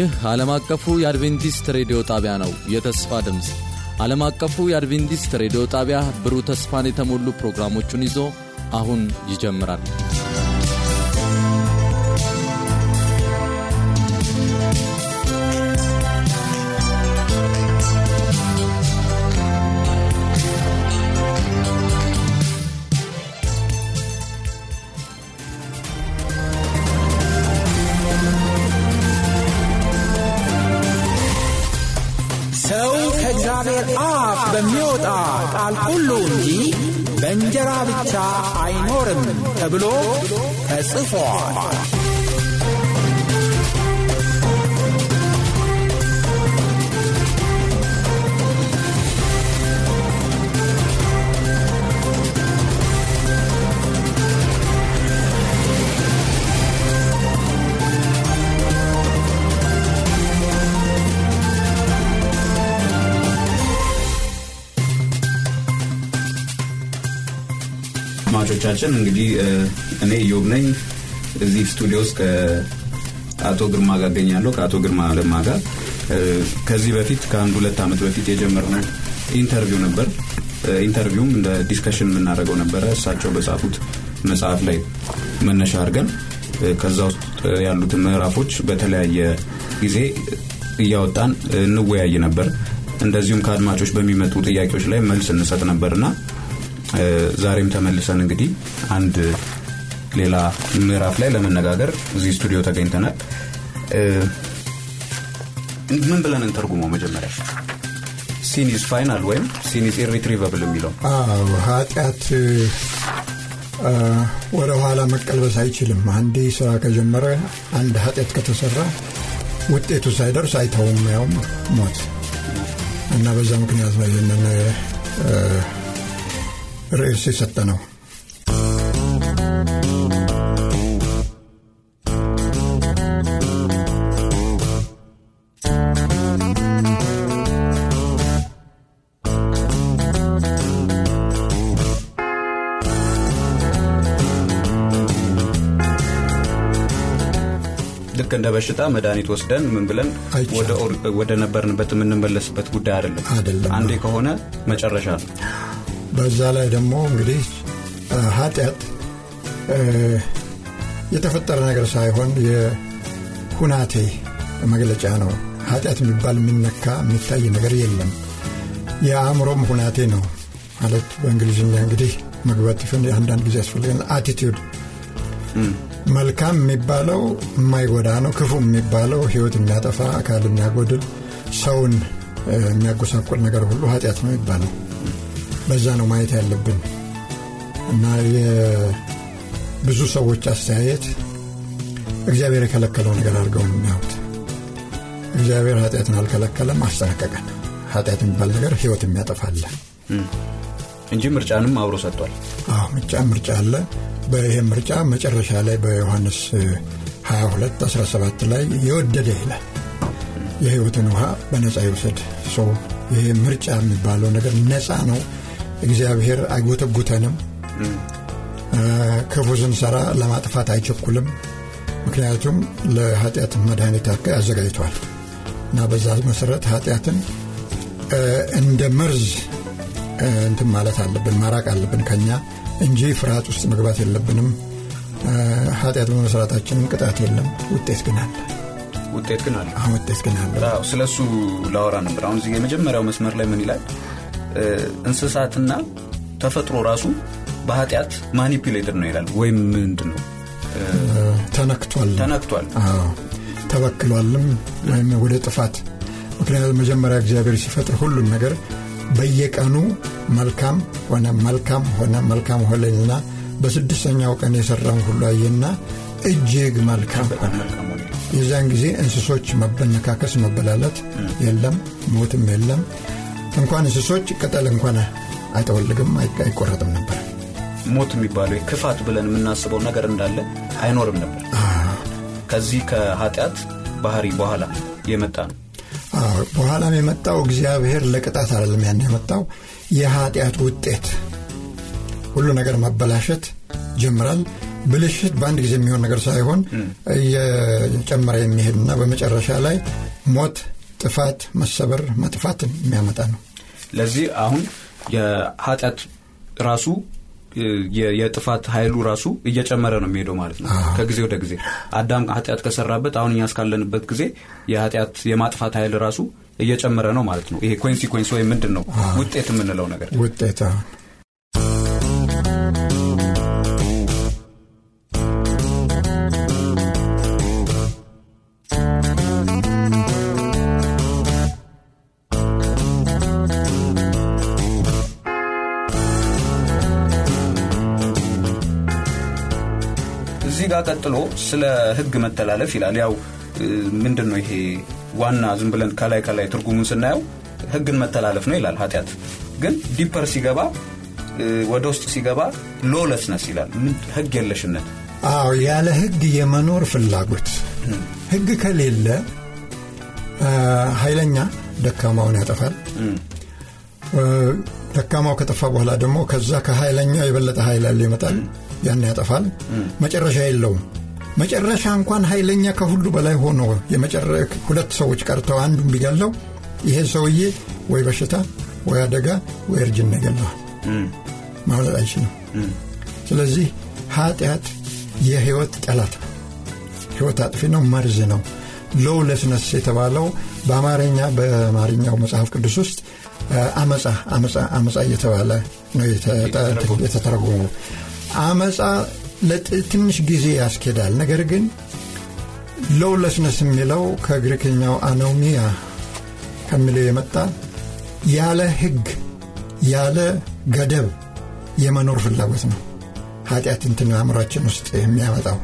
ይህ ዓለም አቀፉ የአድቬንቲስት ሬዲዮ ጣቢያ ነው። የተስፋ ድምፅ ዓለም አቀፉ የአድቬንቲስት ሬዲዮ ጣቢያ ብሩህ ተስፋን የተሞሉ ፕሮግራሞቹን ይዞ አሁን ይጀምራል። በእንጀራ ብቻ አይኖርም ተብሎ ተጽፏል። አድማጮቻችን እንግዲህ እኔ ኢዮብ ነኝ። እዚህ ስቱዲዮ ውስጥ ከአቶ ግርማ ጋር እገኛለሁ። ከአቶ ግርማ ለማ ጋር ከዚህ በፊት ከአንድ ሁለት ዓመት በፊት የጀመርነው interview ነበር። interview ም እንደ discussion የምናደርገው ነበረ። እሳቸው በጻፉት መጽሐፍ ላይ መነሻ አድርገን ከዛ ውስጥ ያሉትን ምዕራፎች በተለያየ ጊዜ እያወጣን እንወያይ ነበር። እንደዚሁም ከአድማጮች በሚመጡ ጥያቄዎች ላይ መልስ እንሰጥ ነበርና ዛሬም ተመልሰን እንግዲህ አንድ ሌላ ምዕራፍ ላይ ለመነጋገር እዚህ ስቱዲዮ ተገኝተናል። ምን ብለን እንተርጉመው? መጀመሪያ sin is final ወይም sin is irretrievable የሚለው ኃጢአት ወደ ኋላ መቀልበስ አይችልም። አንዴ ስራ ከጀመረ አንድ ኃጢአት ከተሰራ ውጤቱ ሳይደርስ አይተውም፣ ያውም ሞት እና በዛ ምክንያት ነው ርዕስ የሰጠ ነው። ልክ እንደ በሽታ መድኃኒት ወስደን ምን ብለን ወደ ነበርንበት የምንመለስበት ጉዳይ አይደለም። አንዴ ከሆነ መጨረሻ ነው። በዛ ላይ ደግሞ እንግዲህ ኃጢአት የተፈጠረ ነገር ሳይሆን የሁናቴ መግለጫ ነው። ኃጢአት የሚባል የሚነካ የሚታይ ነገር የለም። የአእምሮም ሁናቴ ነው ማለት በእንግሊዝኛ እንግዲህ መግባት ይፍን አንዳንድ ጊዜ ያስፈልገን አቲቲዩድ መልካም የሚባለው የማይጎዳ ነው። ክፉ የሚባለው ህይወት የሚያጠፋ አካል የሚያጎድል ሰውን የሚያጎሳቆል ነገር ሁሉ ኃጢአት ነው ይባላል። በዛ ነው ማየት ያለብን እና የብዙ ሰዎች አስተያየት እግዚአብሔር የከለከለው ነገር አድርገው የሚያዩት። እግዚአብሔር ኃጢአትን አልከለከለም፣ አስጠነቀቀን። ኃጢአት የሚባል ነገር ህይወት የሚያጠፋለ እንጂ ምርጫንም አብሮ ሰጥቷል። ምርጫ ምርጫ አለ። በይህ ምርጫ መጨረሻ ላይ በዮሐንስ 22 17 ላይ የወደደ ይላል የህይወትን ውሃ በነፃ ይውሰድ። ሰው ይሄ ምርጫ የሚባለው ነገር ነፃ ነው። እግዚአብሔር አይጎተጉተንም። ክፉ ስንሰራ ለማጥፋት አይቸኩልም። ምክንያቱም ለኃጢአት መድኃኒት አዘጋጅቷል እና በዛ መሰረት ኃጢአትን እንደ መርዝ እንትን ማለት አለብን፣ ማራቅ አለብን ከኛ እንጂ ፍርሃት ውስጥ መግባት የለብንም። ኃጢአት በመስራታችንም ቅጣት የለም፣ ውጤት ግን አለ። ውጤት ግን አለ። ውጤት ግን አለ። ስለ እሱ ላወራ ነበር። አሁን እዚህ የመጀመሪያው መስመር ላይ ምን ይላል? እንስሳትና ተፈጥሮ ራሱ በኃጢአት ማኒፕሌትድ ነው ይላል። ወይም ምንድን ነው ተነክቷል፣ ተነክቷል፣ ተበክሏልም ወይም ወደ ጥፋት። ምክንያቱም መጀመሪያ እግዚአብሔር ሲፈጥር ሁሉን ነገር በየቀኑ መልካም ሆነ መልካም ሆነ መልካም ሆነና በስድስተኛው ቀን የሰራውን ሁሉ አየና እጅግ መልካም ሆነ። የዚያን ጊዜ እንስሶች መበነካከስ፣ መበላለት የለም፣ ሞትም የለም። እንኳን እንስሶች ቅጠል እንኳን አይጠወልግም፣ አይቆረጥም ነበር። ሞት የሚባለው ክፋት ብለን የምናስበው ነገር እንዳለ አይኖርም ነበር። ከዚህ ከኃጢአት ባህሪ በኋላ የመጣ ነው። በኋላም የመጣው እግዚአብሔር ለቅጣት አይደለም ያን የመጣው የኃጢአት ውጤት ሁሉ ነገር መበላሸት ጀምራል። ብልሽት በአንድ ጊዜ የሚሆን ነገር ሳይሆን እየጨመረ የሚሄድና በመጨረሻ ላይ ሞት፣ ጥፋት፣ መሰበር፣ መጥፋትን የሚያመጣ ነው። ለዚህ አሁን የኃጢአት ራሱ የጥፋት ኃይሉ ራሱ እየጨመረ ነው የሚሄደው ማለት ነው ከጊዜ ወደ ጊዜ። አዳም ኃጢአት ከሰራበት አሁን እኛ እስካለንበት ጊዜ የኃጢአት የማጥፋት ኃይል ራሱ እየጨመረ ነው ማለት ነው። ይሄ consequence ወይም ምንድን ነው? ውጤት የምንለው ነገር። ውጤት ቀጥሎ ስለ ህግ መተላለፍ ይላል። ያው ምንድን ነው ይሄ ዋና ዝም ብለን ከላይ ከላይ ትርጉሙን ስናየው ህግን መተላለፍ ነው ይላል ኃጢአት። ግን deeper ሲገባ ወደ ውስጥ ሲገባ lawlessness ይላል። ህግ የለሽነት? አዎ ያለ ህግ የመኖር ፍላጎት። ህግ ከሌለ ኃይለኛ ደካማውን ያጠፋል። ደካማው ከጠፋ በኋላ ደግሞ ከዛ ከኃይለኛው የበለጠ ኃይል ያለ ይመጣል ያን ያጠፋል? መጨረሻ የለውም። መጨረሻ እንኳን ኃይለኛ ከሁሉ በላይ ሆኖ ሁለት ሰዎች ቀርተው አንዱን ቢገለው ይሄ ሰውዬ ወይ በሽታ ወይ አደጋ ወይ እርጅና ይገለዋል ማምለጥ አይችልም። ስለዚህ ኃጢአት የህይወት ጠላት ነው። ህይወት አጥፊ ነው መርዝ ነው። ሎውለስነስ የተባለው በአማርኛ በአማርኛው መጽሐፍ ቅዱስ ውስጥ አመፃ አመፃ አመፃ እየተባለ ነው የተተረጎመው አመፃ ለትንሽ ጊዜ ያስኬዳል። ነገር ግን lawlessness የሚለው ከግሪክኛው anomia ከሚለው የመጣ ያለ ህግ ያለ ገደብ የመኖር ፍላጎት ነው። ኃጢአት እንትን አእምሯችን ውስጥ የሚያመጣው።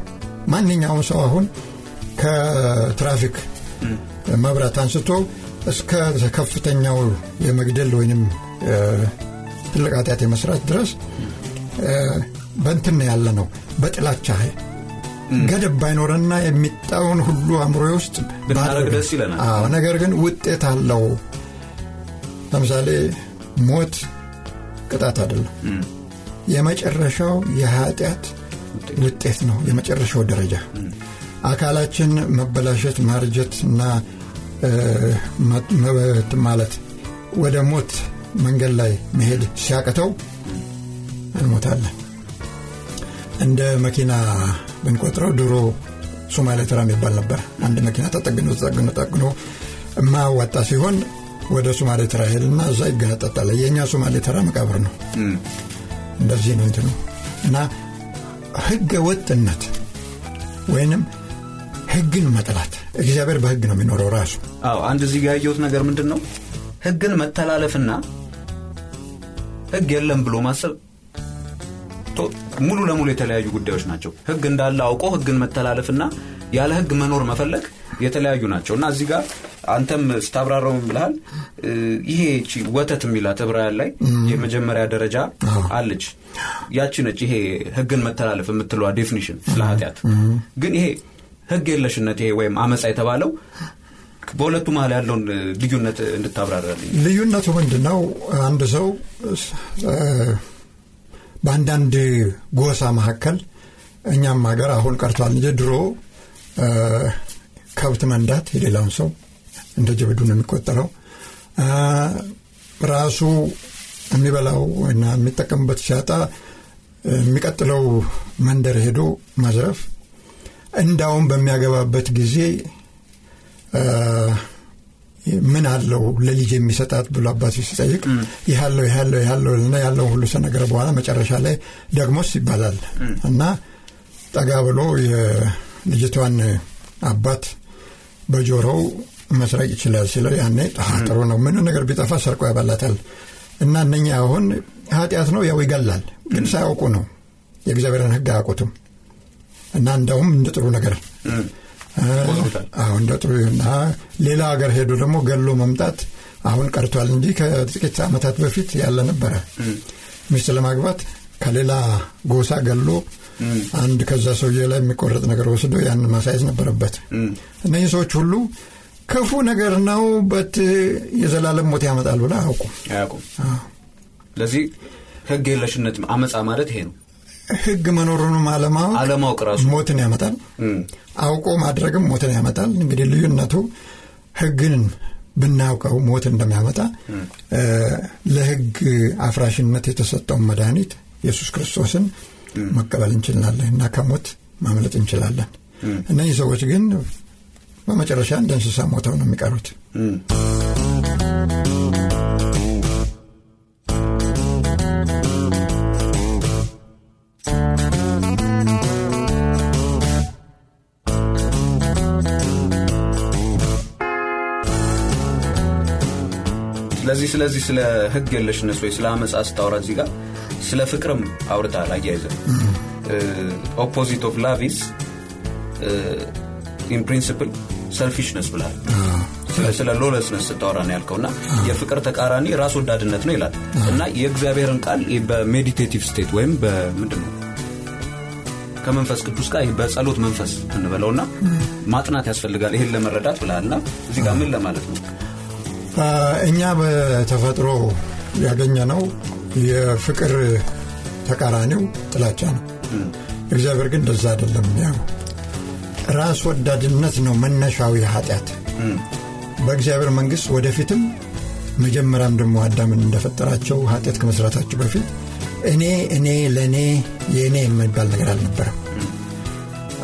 ማንኛውም ሰው አሁን ከትራፊክ መብራት አንስቶ እስከ ከፍተኛው የመግደል ወይንም ትልቅ ኃጢአት የመስራት ድረስ በንትን ያለ ነው በጥላቻ ገደብ ባይኖረና የሚጣውን ሁሉ አእምሮ ውስጥ ብናደረግ ደስ ይለናል። ነገር ግን ውጤት አለው። ለምሳሌ ሞት ቅጣት አይደለም። የመጨረሻው የኃጢአት ውጤት። ነው የመጨረሻው ደረጃ። አካላችን መበላሸት ማርጀት እና ማለት ወደ ሞት መንገድ ላይ መሄድ ሲያቅተው እንሞታለን እንደ መኪና ብንቆጥረው ድሮ ሶማሌ ተራ የሚባል ነበር። አንድ መኪና ተጠግኖ ተጠግኖ ጠግኖ የማያዋጣ ሲሆን ወደ ሶማሌ ተራ ሄድና እዛ ይገነጠጣል። የእኛ ሶማሌ ተራ መቃብር ነው። እንደዚህ ነው እንትኑ። እና ህገ ወጥነት ወይንም ህግን መጥላት እግዚአብሔር በህግ ነው የሚኖረው ራሱ። አዎ አንድ እዚህ ጋር ያየሁት ነገር ምንድን ነው ህግን መተላለፍና ህግ የለም ብሎ ማሰብ ሙሉ ለሙሉ የተለያዩ ጉዳዮች ናቸው። ህግ እንዳለ አውቆ ህግን መተላለፍና ያለ ህግ መኖር መፈለግ የተለያዩ ናቸው። እና እዚህ ጋር አንተም ስታብራራው ብልሃል ይሄ ወተት የሚላት ዕብራውያን ላይ የመጀመሪያ ደረጃ አለች። ያቺ ነች ይሄ ህግን መተላለፍ የምትለዋ definition ስለ ኃጢአት። ግን ይሄ ህግ የለሽነት ይሄ ወይም አመፃ የተባለው በሁለቱ መሀል ያለውን ልዩነት እንድታብራራልኝ። ልዩነቱ ምንድን ነው አንድ ሰው በአንዳንድ ጎሳ መካከል እኛም ሀገር አሁን ቀርቷል እንጂ ድሮ ከብት መንዳት የሌላውን ሰው እንደ ጀብዱ ነው የሚቆጠረው። ራሱ የሚበላው እና የሚጠቀምበት ሲያጣ የሚቀጥለው መንደር ሄዶ መዝረፍ እንዳውም በሚያገባበት ጊዜ ምን አለው ለልጅ የሚሰጣት ብሎ አባቱ ሲጠይቅ ይሃለው ይሃለው ይሃለው ና ያለውን ሁሉ ሰነገረ በኋላ መጨረሻ ላይ ደግሞስ ይባላል። እና ጠጋ ብሎ የልጅቷን አባት በጆሮው መስረቅ ይችላል ሲለው ያኔ ጥሩ ነው ምን ነገር ቢጠፋ ሰርቆ ያበላታል። እና እነኛ አሁን ኃጢአት ነው ያው ይገላል ግን ሳያውቁ ነው። የእግዚአብሔርን ህግ አያውቁትም። እና እንደውም እንደ ጥሩ ነገር እንደ ጥሩ እና ሌላ ሀገር ሄዶ ደግሞ ገሎ መምጣት አሁን ቀርቷል እንጂ ከጥቂት ዓመታት በፊት ያለ ነበረ። ሚስት ለማግባት ከሌላ ጎሳ ገሎ አንድ ከዛ ሰውዬ ላይ የሚቆረጥ ነገር ወስዶ ያን ማሳየት ነበረበት። እነዚህ ሰዎች ሁሉ ክፉ ነገር ነው በት የዘላለም ሞት ያመጣል ብለ አያውቁም። አያውቁም። ስለዚህ ህግ የለሽነት አመፃ ማለት ይሄ ነው ህግ መኖሩንም አለማወቅ አለማወቅ ራሱ ሞትን ያመጣል። አውቆ ማድረግም ሞትን ያመጣል። እንግዲህ ልዩነቱ ህግን ብናውቀው ሞት እንደሚያመጣ ለህግ አፍራሽነት የተሰጠውን መድኃኒት ኢየሱስ ክርስቶስን መቀበል እንችላለን እና ከሞት ማምለጥ እንችላለን። እነዚህ ሰዎች ግን በመጨረሻ እንደ እንስሳ ሞተው ነው የሚቀሩት። ስለዚህ ስለዚህ ስለ ህግ የለሽነት ወይ? ስለ አመፃ ስታወራ እዚህ ጋር ስለ ፍቅርም አውርተሃል አያይዘህ opposite of love is in principle selfishness ብለሃል ስለ- lawlessness ስታወራ ነው ያልከው እና የፍቅር ተቃራኒ ራስ ወዳድነት ነው ይላል። እና የእግዚአብሔርን ቃል በ meditative state ወይም በምንድን ነው? ከመንፈስ ቅዱስ ጋር በጸሎት መንፈስ እንበለውና ማጥናት ያስፈልጋል። ይሄን ለመረዳት ብለሃልና እዚህ ጋር ምን ለማለት ነው እኛ በተፈጥሮ ያገኘነው የፍቅር ተቃራኒው ጥላቻ ነው። እግዚአብሔር ግን እንደዛ አይደለም። ያው ራስ ወዳድነት ነው መነሻዊ ኃጢአት። በእግዚአብሔር መንግሥት ወደፊትም መጀመሪያም ደግሞ አዳምን እንደፈጠራቸው ኃጢአት ከመስራታቸው በፊት እኔ እኔ ለእኔ የእኔ የሚባል ነገር አልነበረም።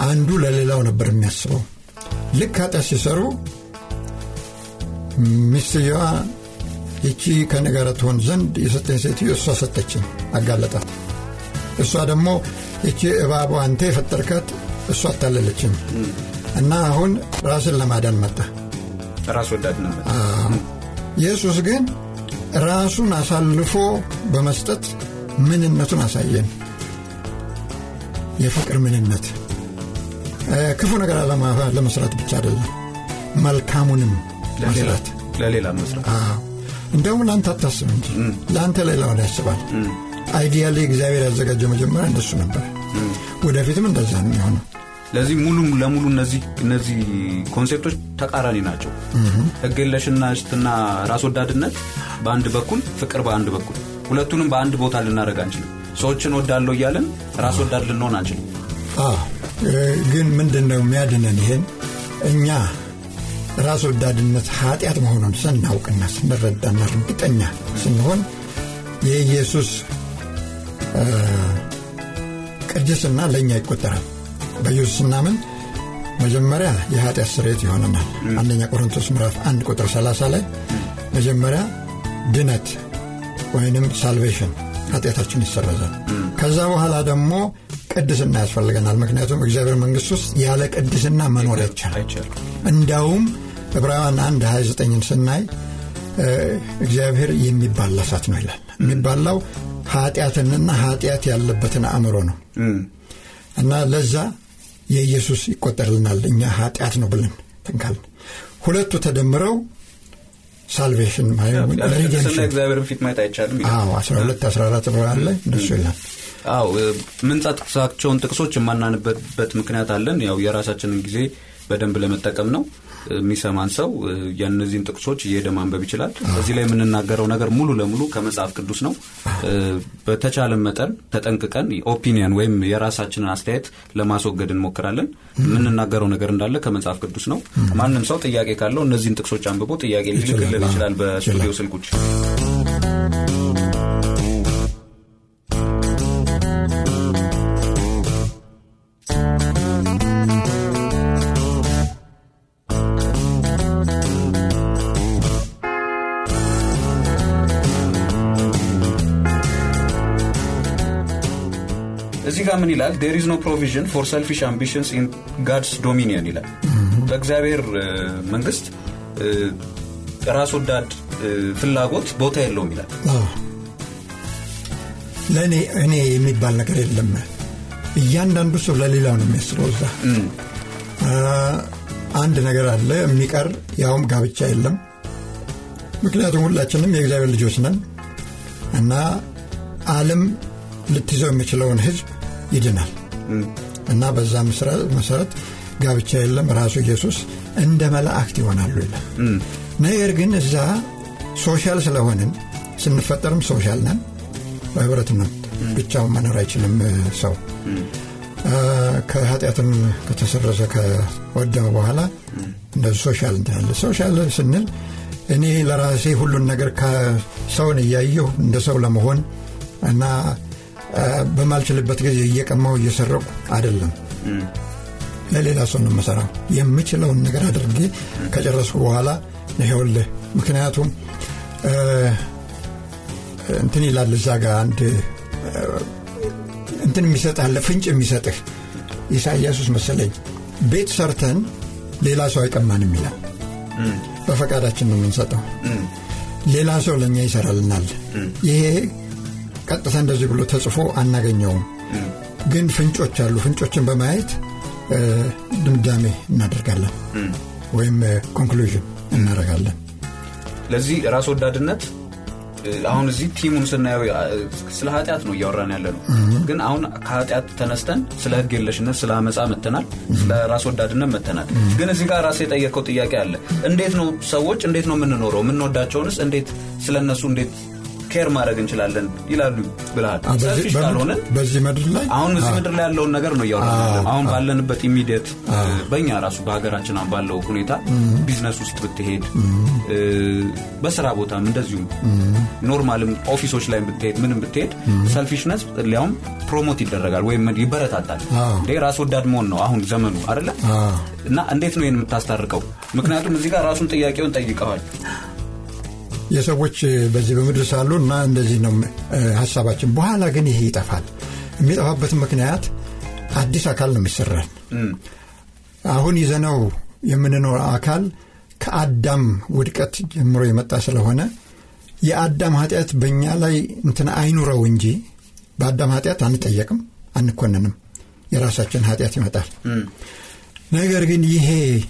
አንዱ ለሌላው ነበር የሚያስበው። ልክ ኃጢአት ሲሰሩ ሚስትየዋ ይቺ ከእኔ ጋር ትሆን ዘንድ የሰጠኝ ሴትዮ እሷ ሰጠችኝ፣ አጋለጣት። እሷ ደግሞ ይቺ እባቧ አንተ የፈጠርካት እሷ አታለለችኝ እና አሁን ራስን ለማዳን መጣ። ራስ ወዳድነት ኢየሱስ ግን ራሱን አሳልፎ በመስጠት ምንነቱን አሳየን። የፍቅር ምንነት ክፉ ነገር ለመስራት ብቻ አይደለም፣ መልካሙንም መስራት ለሌላ መስራት። እንደውም ለአንተ አታስብ እንጂ ለአንተ ሌላውን ያስባል። ideally እግዚአብሔር ያዘጋጀው መጀመሪያ እንደሱ ነበር። ወደፊትም እንደዛ ነው የሚሆነው። ለዚህ ሙሉ ለሙሉ እነዚህ እነዚህ concept ኦች ተቃራኒ ናቸው። ህግ የለሽነትና ራስ ወዳድነት በአንድ በኩል ፍቅር በአንድ በኩል። ሁለቱንም በአንድ ቦታ ልናደርግ አንችልም። ሰዎችን ወዳለው እያለን ራስ ወዳድ ልንሆን አንችልም። ግን ምንድን ነው የሚያድነን? ይሄን? እኛ ራስ ወዳድነት ኃጢአት መሆኑን ስናውቅና ስንረዳና እርግጠኛ ስንሆን የኢየሱስ ቅድስና ለእኛ ይቆጠራል። በኢየሱስ ስናምን መጀመሪያ የኃጢአት ስርየት ይሆነናል። አንደኛ ቆሮንቶስ ምዕራፍ አንድ ቁጥር 30 ላይ መጀመሪያ ድነት ወይንም ሳልቬሽን ኃጢአታችን ይሰረዛል። ከዛ በኋላ ደግሞ ቅድስና ያስፈልገናል። ምክንያቱም እግዚአብሔር መንግሥት ውስጥ ያለ ቅድስና መኖር አይቻልም እንዳውም ዕብራውያን 1 29ን ስናይ እግዚአብሔር የሚባላ እሳት ነው ይላል። የሚባላው ኃጢአትንና ኃጢአት ያለበትን አእምሮ ነው። እና ለዛ የኢየሱስ ይቆጠርልናል። እኛ ኃጢአት ነው ብለን ትንካል ሁለቱ ተደምረው ሳልቬሽን እግዚአብሔርን ፊት ማየት አይቻልም ይላል። አዎ 12 14 ብርሃን ላይ እንደሱ ይላል። አዎ ምንጠቅሳቸውን ጥቅሶች የማናንበበት ምክንያት አለን። ያው የራሳችንን ጊዜ በደንብ ለመጠቀም ነው የሚሰማን ሰው የእነዚህን ጥቅሶች እየሄደ ማንበብ ይችላል። እዚህ ላይ የምንናገረው ነገር ሙሉ ለሙሉ ከመጽሐፍ ቅዱስ ነው። በተቻለ መጠን ተጠንቅቀን ኦፒኒየን ወይም የራሳችንን አስተያየት ለማስወገድ እንሞክራለን። የምንናገረው ነገር እንዳለ ከመጽሐፍ ቅዱስ ነው። ማንም ሰው ጥያቄ ካለው እነዚህን ጥቅሶች አንብቦ ጥያቄ ሊልክልን ይችላል በስቱዲዮ ስልኮች ጋር ምን ይላል? there is no provision for selfish ambitions in God's dominion ይላል። በእግዚአብሔር መንግስት ራስ ወዳድ ፍላጎት ቦታ የለውም ይላል። ለእኔ እኔ የሚባል ነገር የለም። እያንዳንዱ ሰው ለሌላው ነው የሚያስበው እዛ። አንድ ነገር አለ የሚቀር ያውም ጋብቻ የለም። ምክንያቱም ሁላችንም የእግዚአብሔር ልጆች ነን። እና አለም ልትይዘው የሚችለውን ህዝብ ይድናል። እና በዛ መሰረት ጋብቻ የለም ራሱ ኢየሱስ እንደ መላእክት ይሆናሉ ይላል። ነገር ግን እዛ social ስለሆንን ስንፈጠርም social ነን በህብረት ነው ብቻውን መኖር አይችልም ሰው። ከኃጢአትም ከተሰረዘ ከወደመ በኋላ እንደዚህ social እንትናለ social ስንል እኔ ለራሴ ሁሉን ነገር ከሰውን እያየሁ እንደ ሰው ለመሆን እና በማልችልበት ጊዜ እየቀማው እየሰረቁ አይደለም። ለሌላ ሰው ነው የምሰራው። የምችለውን ነገር አድርጌ ከጨረስኩ በኋላ ይኸውልህ ምክንያቱም እንትን ይላል እዛ ጋር አንድ እንትን የሚሰጥህ ፍንጭ የሚሰጥህ ኢሳያሱስ መሰለኝ። ቤት ሰርተን ሌላ ሰው አይቀማንም ይላል። በፈቃዳችን ነው የምንሰጠው። ሌላ ሰው ለእኛ ይሰራልናል። ይሄ ቀጥታ እንደዚህ ብሎ ተጽፎ አናገኘውም። ግን ፍንጮች አሉ። ፍንጮችን በማየት ድምዳሜ እናደርጋለን ወይም ኮንክሉዥን እናደርጋለን። ለዚህ ራስ ወዳድነት አሁን እዚህ ቲሙን ስናየው ስለ ኃጢአት ነው እያወራን ያለ ነው ግን አሁን ከኃጢአት ተነስተን ስለ ህግ የለሽነት ስለ አመፃ መተናል ስለ ራስ ወዳድነት መተናል ግን እዚህ ጋር ራስ የጠየቀው ጥያቄ አለ። እንዴት ነው ሰዎች እንዴት ነው የምንኖረው? የምንወዳቸውንስ እንዴት ስለ እነሱ እንዴት care ማድረግ እንችላለን ይላሉ ብለሃል selfish ካልሆነ በዚህ ምድር ላይ? አሁን እዚህ ምድር ላይ ያለውን ነገር ነው እያወራ አሁን ባለንበት immediate በእኛ ራሱ በሀገራችን ባለው ሁኔታ ቢዝነስ ውስጥ ብትሄድ በስራ ቦታም እንደዚሁም normal ም office ኦች ላይ ብትሄድ ምንም ብትሄድ selfishness ሊያውም promote ይደረጋል ወይም ይበረታታል። እንዴ ራስ ወዳድ መሆን ነው አሁን ዘመኑ አይደለ? እና እንዴት ነው ይህን የምታስታርቀው? ምክንያቱም እዚህ ጋር ራሱን ጥያቄውን ጠይቀዋል የሰዎች በዚህ በምድር ሳሉ እና እንደዚህ ነው ሀሳባችን። በኋላ ግን ይሄ ይጠፋል። የሚጠፋበትን ምክንያት አዲስ አካል ነው የሚሰራል አሁን ይዘነው የምንኖር አካል ከአዳም ውድቀት ጀምሮ የመጣ ስለሆነ የአዳም ኃጢአት በእኛ ላይ እንትን አይኑረው እንጂ በአዳም ኃጢአት አንጠየቅም አንኮንንም። የራሳችን ኃጢአት ይመጣል። ነገር ግን ይሄ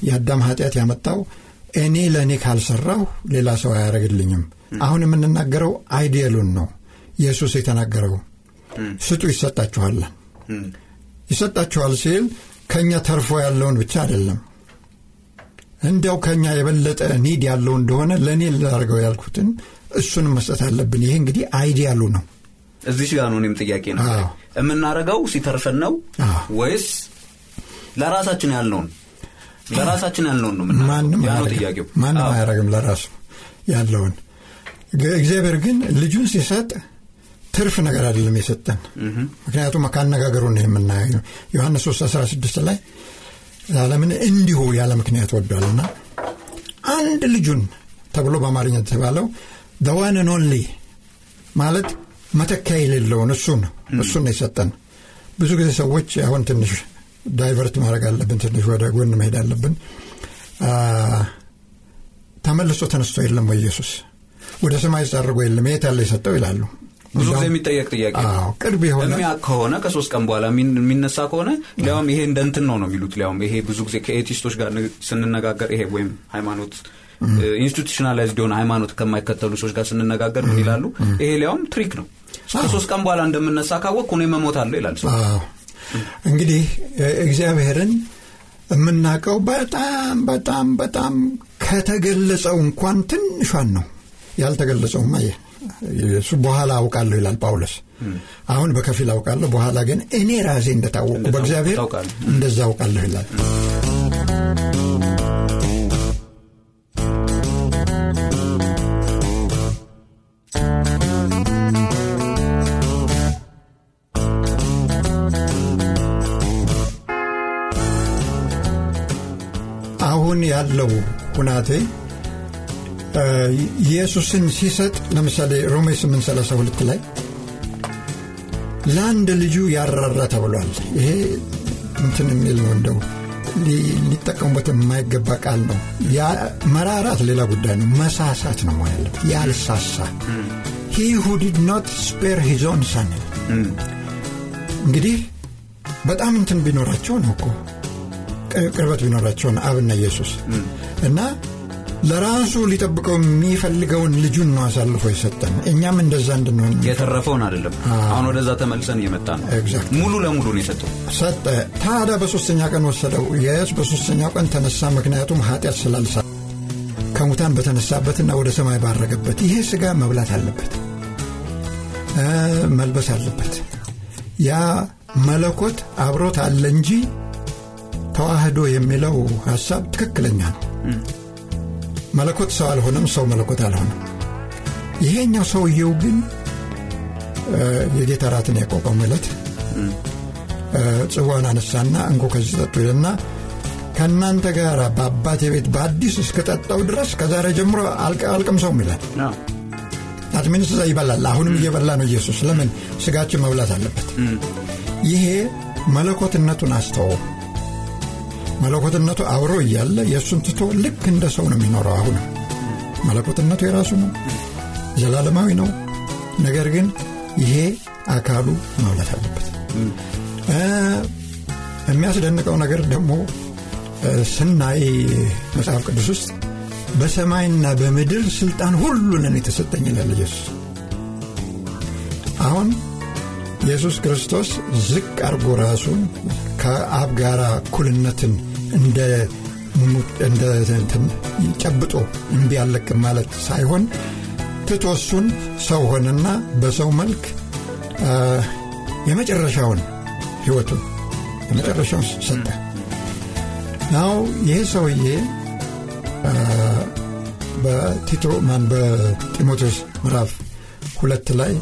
የአዳም ኃጢአት ያመጣው እኔ ለእኔ ካልሰራሁ ሌላ ሰው አያደረግልኝም አሁን የምንናገረው አይዲየሉን ነው። ኢየሱስ የተናገረው ስጡ ይሰጣችኋል። ይሰጣችኋል ሲል ከእኛ ተርፎ ያለውን ብቻ አይደለም። እንዲያው ከእኛ የበለጠ need ያለው እንደሆነ ለእኔ ላደርገው ያልኩትን እሱንም መስጠት አለብን። ይሄ እንግዲህ ideal ኡ ነው። እዚህ ጋር ነው እኔም ጥያቄ ነው። የምናደርገው ሲተርፈን ነው ወይስ ለራሳችን ያለውን ለራሳችን ያለውን ነው ማንም ጥያቄው። ማንም ለራሱ ያለውን። እግዚአብሔር ግን ልጁን ሲሰጥ ትርፍ ነገር አይደለም የሰጠን። ምክንያቱም ካነጋገሩ ነው የምናየው። ዮሐንስ 3 16 ላይ ዓለምን እንዲሁ ያለ ምክንያት ወዷልና አንድ ልጁን ተብሎ በአማርኛ የተባለው the one and only ማለት መተኪያ የሌለውን እሱ ነው። እሱ ነው የሰጠን። ብዙ ጊዜ ሰዎች አሁን ትንሽ divert ማድረግ አለብን ትንሽ ወደ ጎን መሄድ አለብን። ተመልሶ ተነስቶ የለም ወይ ኢየሱስ? ወደ ሰማይ አርጎ የለም የት ያለ የሰጠው ይላሉ። ብዙ ጊዜ የሚጠየቅ ጥያቄ ቅርብ የሆነ ከሆነ ከሶስት ቀን በኋላ የሚነሳ ከሆነ ሊያውም ይሄ እንደ እንትን ነው ነው የሚሉት ሊያውም። ይሄ ብዙ ጊዜ ከ atheist ኦች ጋር ስንነጋገር ይሄ ወይም ሃይማኖት institutionalized የሆነ ሃይማኖት ከማይከተሉ ሰዎች ጋር ስንነጋገር ምን ይላሉ? ይሄ ሊያውም trick ነው። ከሶስት ቀን በኋላ እንደምነሳ ካወቅ እኔ መሞት አለሁ ይላል ሰው እንግዲህ እግዚአብሔርን የምናውቀው በጣም በጣም በጣም ከተገለጸው እንኳን ትንሿን ነው። ያልተገለጸውማ እሱ በኋላ አውቃለሁ ይላል ጳውሎስ። አሁን በከፊል አውቃለሁ በኋላ ግን እኔ ራሴ እንደታወቁ በእግዚአብሔር እንደዛ አውቃለሁ ይላል አሁን ያለው ሁናቴ ኢየሱስን ሲሰጥ ለምሳሌ ሮሜ 832 ላይ ለአንድ ልጁ ያልራራ ተብሏል። ይሄ እንትን የሚል ነው እንደው ሊጠቀሙበት የማይገባ ቃል ነው። መራራት ሌላ ጉዳይ ነው። መሳሳት ነው ያለው ያልሳሳ He who did not spare his own son እንግዲህ በጣም እንትን ቢኖራቸው ነው እኮ ቅርበት ቢኖራቸውን አብና ኢየሱስ እና ለራሱ ሊጠብቀው የሚፈልገውን ልጁን ነው አሳልፎ የሰጠን። እኛም እንደዛ እንድንሆን የተረፈውን አይደለም። አሁን ወደዛ ተመልሰን እየመጣ ነው። ሙሉ ለሙሉ ነው የሰጠው። ሰጠ። ታዲያ በሶስተኛ ቀን ወሰደው። የስ በሶስተኛው ቀን ተነሳ ምክንያቱም ኃጢአት ስላልሳ ከሙታን በተነሳበትና ወደ ሰማይ ባረገበት ይሄ ስጋ መብላት አለበት መልበስ አለበት። ያ መለኮት አብሮት አለ እንጂ ተዋህዶ የሚለው ሀሳብ ትክክለኛ ነው። መለኮት ሰው አልሆነም ሰው መለኮት አልሆነም። ይሄኛው ሰውየው ግን የጌታ ራትን ያቋቋሙ ዕለት ጽዋን አነሳና እንኮ ከዚህ ጠጡ ይልና ከእናንተ ጋር በአባቴ ቤት በአዲስ እስከጠጣው ድረስ ከዛሬ ጀምሮ አልቀምሰውም ይላል። አትሚንስ እዛ ይበላል። አሁንም እየበላ ነው ኢየሱስ። ለምን? ስጋችን መብላት አለበት። ይሄ መለኮትነቱን አስተወው መለኮትነቱ አብሮ እያለ የእሱን ትቶ ልክ እንደ ሰው ነው የሚኖረው አሁንም መለኮትነቱ የራሱ ነው ዘላለማዊ ነው። ነገር ግን ይሄ አካሉ መብላት አለበት። የሚያስደንቀው ነገር ደግሞ ስናይ መጽሐፍ ቅዱስ ውስጥ በሰማይና በምድር ስልጣን ሁሉ ለእኔ የተሰጠኝ ይላል ኢየሱስ። አሁን ኢየሱስ ክርስቶስ ዝቅ አርጎ ራሱን ከአብ ጋር እኩልነትን እንደ ጨብጦ እምቢ አለቅም ማለት ሳይሆን ትቶሱን ሰው ሆነና በሰው መልክ የመጨረሻውን ህይወቱን የመጨረሻውን ሰጠ። Now ይህ ሰውዬ በቲቶ ማን በጢሞቴዎስ ምዕራፍ ሁለት ላይ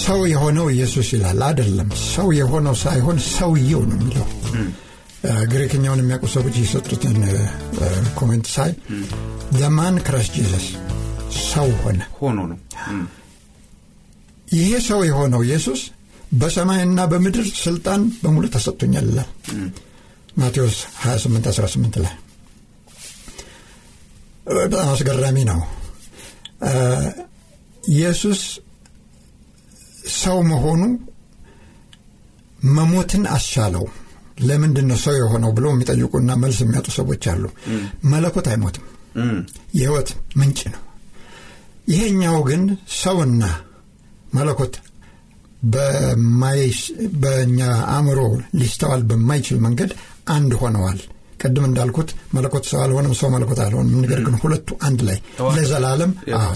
ሰው የሆነው ኢየሱስ ይላል። አይደለም። ሰው የሆነው ሳይሆን ሰውየው ነው የሚለው። ግሪክኛውን የሚያውቁ ሰዎች የሰጡትን comment ሳይ the man Christ Jesus ሰው ሆነ። ሆኖ ነው። ይሄ ሰው የሆነው ኢየሱስ በሰማይና በምድር ስልጣን በሙሉ ተሰጥቶኛል ይላል። ማቴዎስ 28 18 ላይ። በጣም አስገራሚ ነው። ኢየሱስ ሰው መሆኑ መሞትን አስቻለው። ለምንድን ነው ሰው የሆነው ብለው የሚጠይቁና መልስ የሚያጡ ሰዎች አሉ። መለኮት አይሞትም። የህይወት ምንጭ ነው። ይሄኛው ግን ሰውና መለኮት በእኛ አእምሮ ሊስተዋል በማይችል መንገድ አንድ ሆነዋል። ቅድም እንዳልኩት መለኮት ሰው አልሆነም ሰው መለኮት አልሆነም። ነገር ግን ሁለቱ አንድ ላይ ለዘላለም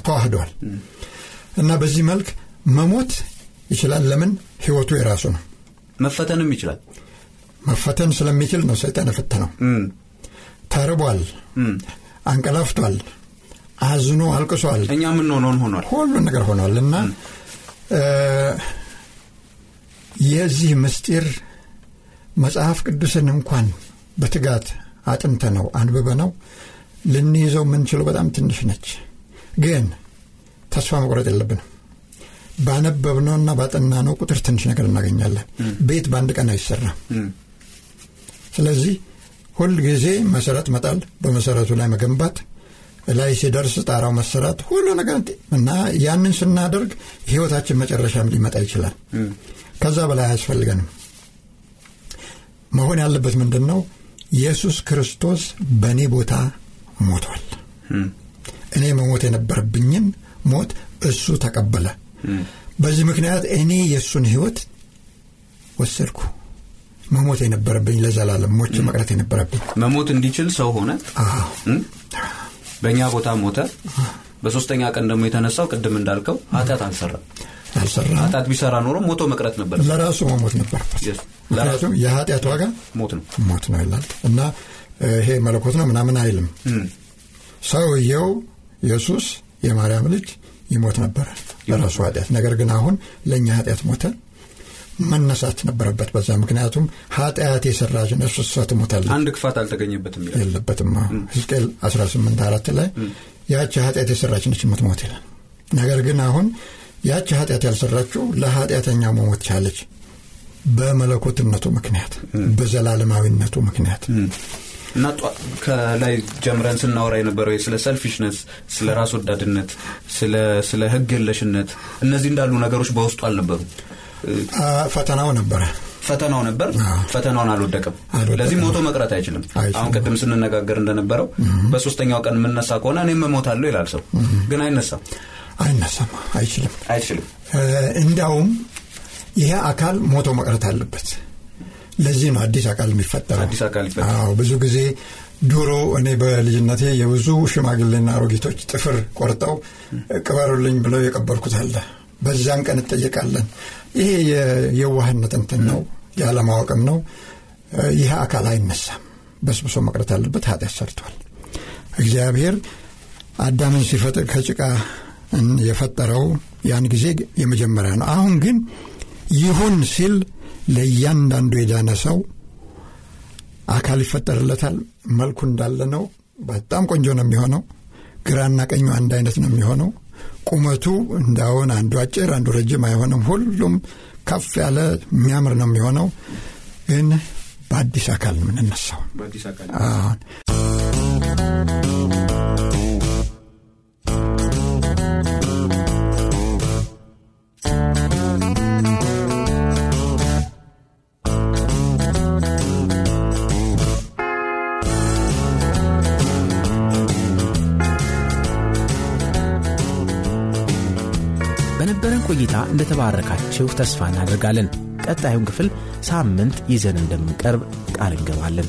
ተዋህደዋል። እና በዚህ መልክ መሞት ይችላል። ለምን? ህይወቱ የራሱ ነው። መፈተንም ይችላል። መፈተን ስለሚችል ነው ሰይጣን የፈተነው። ተርቧል። አንቀላፍቷል። አዝኖ አልቅሷል። እኛ የምንሆነውን ሆኗል? ሁሉን ነገር ሆኗል። እና የዚህ ምስጢር መጽሐፍ ቅዱስን እንኳን በትጋት አጥንተ ነው አንብበ ነው ልንይዘው የምንችለው በጣም ትንሽ ነች። ግን ተስፋ መቁረጥ የለብንም ባነበብነውና ባጠናነው ቁጥር ትንሽ ነገር እናገኛለን። ቤት በአንድ ቀን አይሰራም። ስለዚህ ሁል ጊዜ መሰረት መጣል በመሰረቱ ላይ መገንባት ላይ ሲደርስ ጣራው መሰራት ሁሉ ነገር እና ያንን ስናደርግ ህይወታችን መጨረሻም ሊመጣ ይችላል። ከዛ በላይ አያስፈልገንም። መሆን ያለበት ምንድን ነው ኢየሱስ ክርስቶስ በእኔ ቦታ ሞቷል። እኔ መሞት የነበረብኝን ሞት እሱ ተቀበለ በዚህ ምክንያት እኔ የእሱን ህይወት ወሰድኩ። መሞት የነበረብኝ ለዘላለም ሞች መቅረት የነበረብኝ። መሞት እንዲችል ሰው ሆነ? በእኛ ቦታ ሞተ? በሶስተኛ ቀን ደግሞ የተነሳው ቅድም እንዳልከው ኃጢአት አልሰራ አልሰራ ኃጢአት ቢሰራ ኖሮ ሞቶ መቅረት ነበር። ለራሱ መሞት ነበረበት። ምክንያቱም የኃጢአት ዋጋ ሞት ነው። ሞት ነው ይላል። እና ይሄ መለኮት ነው ምናምን አይልም። ሰውየው ኢየሱስ የማርያም ልጅ ይሞት ነበረ ለራሱ ኃጢአት። ነገር ግን አሁን ለእኛ ኃጢአት ሞተ። መነሳት ነበረበት በዛ ምክንያቱም ኃጢአት የሰራች ነፍስ እሷ ትሞታለች። አንድ ክፋት አልተገኘበትም ይላል። የለበትም። ሕዝቅኤል 18 አራት ላይ ያቺ ኃጢአት የሰራች ነች የምትሞት ይላል። ነገር ግን አሁን ያቺ ኃጢአት ያልሰራችው ለኃጢአተኛ መሞት ቻለች። በመለኮትነቱ ምክንያት በዘላለማዊነቱ ምክንያት እና ከላይ ጀምረን ስናወራ የነበረው ስለ ሰልፊሽነስ ስለ ራስ ወዳድነት ስለ ህግ የለሽነት እነዚህ እንዳሉ ነገሮች በውስጡ አልነበሩ ፈተናው ነበረ። ፈተናው ነበር። ፈተናውን አልወደቅም ለዚህ ሞቶ መቅረት አይችልም። አሁን ቅድም ስንነጋገር እንደነበረው በሶስተኛው ቀን የምነሳ ከሆነ እኔም እሞታለሁ ይላል ሰው። ግን አይነሳም። አይነሳም። አይችልም። አይችልም። እንዲያውም ይሄ አካል ሞቶ መቅረት አለበት ለዚህ ነው አዲስ አካል የሚፈጠረው አዲስ አካል ይፈጠራል ብዙ ጊዜ ድሮ እኔ በልጅነቴ የብዙ ሽማግሌና አሮጊቶች ጥፍር ቆርጠው ቅበሩልኝ ብለው የቀበርኩት አለ በዛን ቀን እጠየቃለን። ይሄ የዋህነት እንትን ነው፣ ያለማወቅም ነው። ይህ አካል አይነሳም። በስብሶ መቅረት አለበት። ኃጢአት ሰርቷል። እግዚአብሔር አዳምን ሲፈጥር ከጭቃ የፈጠረው ያን ጊዜ የመጀመሪያ ነው። አሁን ግን ይሁን ሲል ለእያንዳንዱ የዳነ ሰው አካል ይፈጠርለታል። መልኩ እንዳለ ነው። በጣም ቆንጆ ነው የሚሆነው። ግራና ቀኙ አንድ አይነት ነው የሚሆነው። ቁመቱ እንዳሁን አንዱ አጭር አንዱ ረጅም አይሆንም። ሁሉም ከፍ ያለ የሚያምር ነው የሚሆነው። ግን በአዲስ አካል የምንነሳው። አሁን ቆይታ እንደተባረካችሁ ተስፋ እናደርጋለን። ቀጣዩን ክፍል ሳምንት ይዘን እንደምንቀርብ ቃል እንገባለን።